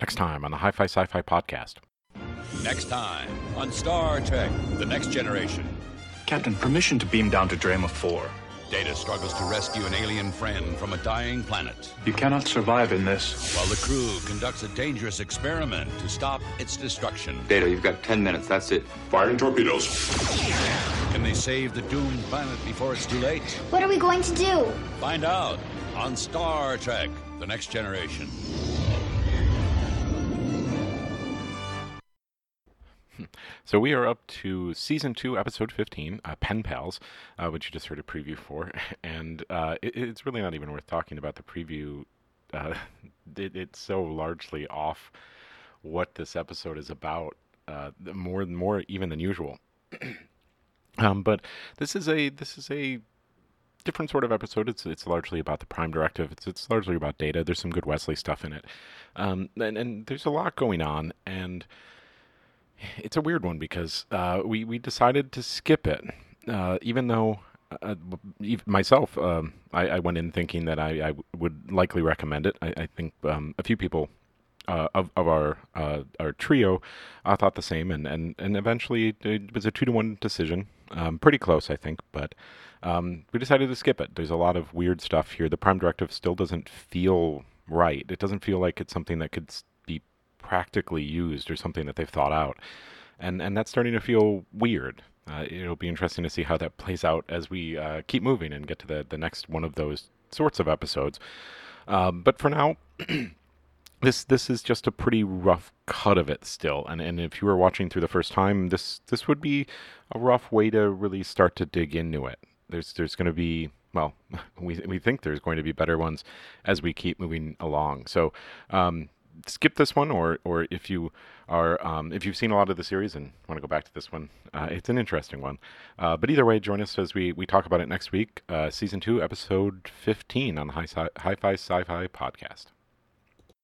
Next time on the Hi Fi Sci Fi Podcast. Next time on Star Trek The Next Generation. Captain, permission to beam down to Drema 4. Data struggles to rescue an alien friend from a dying planet, You cannot survive in this. while the crew conducts a dangerous experiment to stop its destruction. Data, you've got 10 minutes. That's it. Firing torpedoes. Can they save the doomed planet before it's too late? What are we going to do? Find out on Star Trek The Next Generation. So we are up to season two, episode fifteen, uh, Pen Pals, uh, which you just heard a preview for, and uh, it, it's really not even worth talking about the preview. Uh, it, it's so largely off what this episode is about, uh, more more even than usual. um, but this is a this is a different sort of episode. It's it's largely about the Prime Directive. It's it's largely about data. There's some good Wesley stuff in it, um, and and there's a lot going on and it's a weird one because uh, we we decided to skip it, uh, even though uh, myself um, I, I went in thinking that I, I would likely recommend it. I, I think um, a few people uh, of of our uh, our trio uh, thought the same, and, and, and eventually it was a two to one decision, um, pretty close I think, but um, we decided to skip it. There's a lot of weird stuff here. The Prime Directive still doesn't feel right. It doesn't feel like it's something that could practically used or something that they've thought out, and and that's starting to feel weird. Uh, it'll be interesting to see how that plays out as we uh, keep moving and get to the the next one of those sorts of episodes. Um, but for now. This this is just a pretty rough cut of it still, and and if you were watching through the first time, this this would be a rough way to really start to dig into it. There's there's going to be well, we we think there's going to be better ones as we keep moving along. So um, skip this one, or or if you are um, if you've seen a lot of the series and want to go back to this one, uh, it's an interesting one. Uh, but either way, join us as we we talk about it next week, uh, season two, episode fifteen on the Hi Hi Fi Sci Fi podcast.